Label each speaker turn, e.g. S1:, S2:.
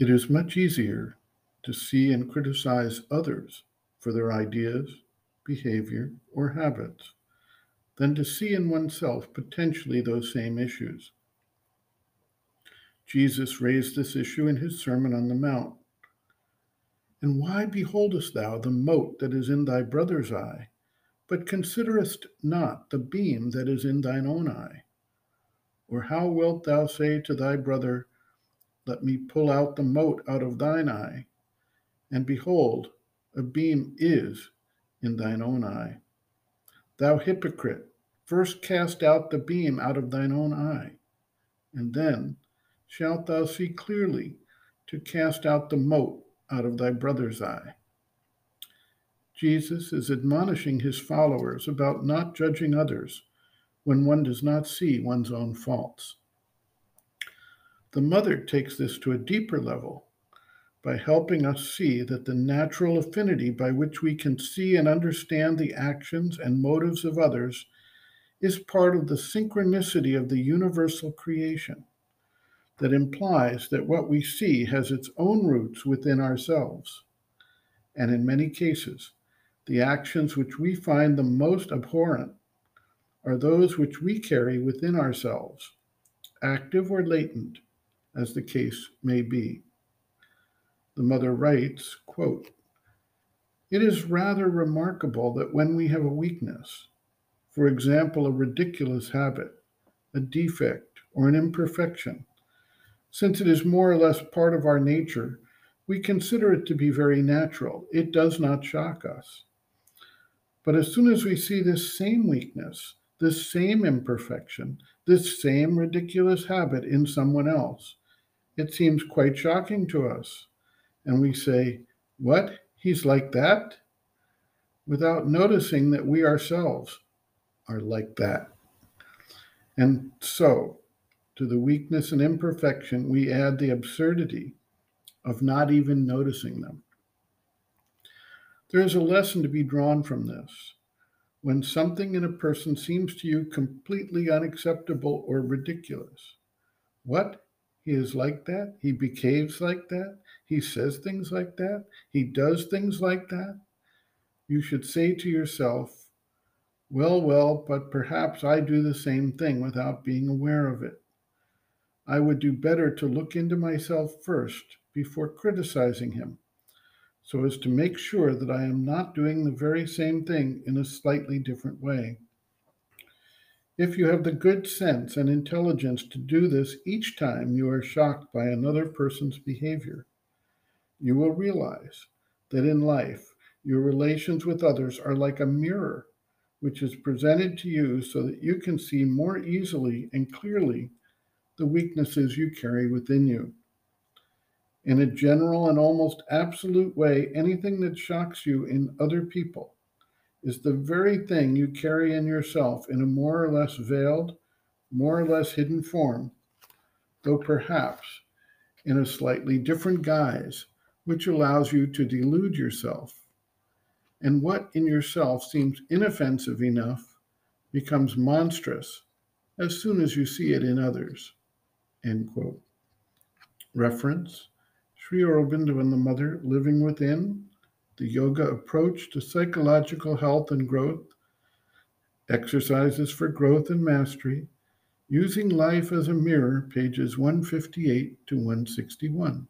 S1: It is much easier to see and criticize others for their ideas, behavior, or habits than to see in oneself potentially those same issues. Jesus raised this issue in his Sermon on the Mount. And why beholdest thou the mote that is in thy brother's eye, but considerest not the beam that is in thine own eye? Or how wilt thou say to thy brother, Let me pull out the mote out of thine eye? And behold, a beam is in thine own eye. Thou hypocrite, first cast out the beam out of thine own eye, and then shalt thou see clearly to cast out the mote out of thy brother's eye. Jesus is admonishing his followers about not judging others when one does not see one's own faults. The mother takes this to a deeper level by helping us see that the natural affinity by which we can see and understand the actions and motives of others is part of the synchronicity of the universal creation that implies that what we see has its own roots within ourselves. And in many cases, the actions which we find the most abhorrent are those which we carry within ourselves, active or latent, as the case may be. The mother writes, quote, It is rather remarkable that when we have a weakness, for example, a ridiculous habit, a defect, or an imperfection, since it is more or less part of our nature, we consider it to be very natural. It does not shock us. But as soon as we see this same weakness, this same imperfection, this same ridiculous habit in someone else. It seems quite shocking to us. And we say, What? He's like that? Without noticing that we ourselves are like that. And so, to the weakness and imperfection, we add the absurdity of not even noticing them. There is a lesson to be drawn from this when something in a person seems to you completely unacceptable or ridiculous. What? He is like that? He behaves like that? He says things like that? He does things like that? You should say to yourself, well, well, but perhaps I do the same thing without being aware of it. I would do better to look into myself first before criticizing him so as to make sure that I am not doing the very same thing in a slightly different way. If you have the good sense and intelligence to do this each time you are shocked by another person's behavior, you will realize that in life, your relations with others are like a mirror, which is presented to you so that you can see more easily and clearly the weaknesses you carry within you. In a general and almost absolute way, anything that shocks you in other people is the very thing you carry in yourself in a more or less veiled, more or less hidden form, though perhaps in a slightly different guise, which allows you to delude yourself. And what in yourself seems inoffensive enough becomes monstrous as soon as you see it in others. End quote. Reference Sri Aurobindo and the Mother Living Within, the Yoga Approach to Psychological Health and Growth, Exercises for Growth and Mastery, Using Life as a Mirror, pages 158 to 161.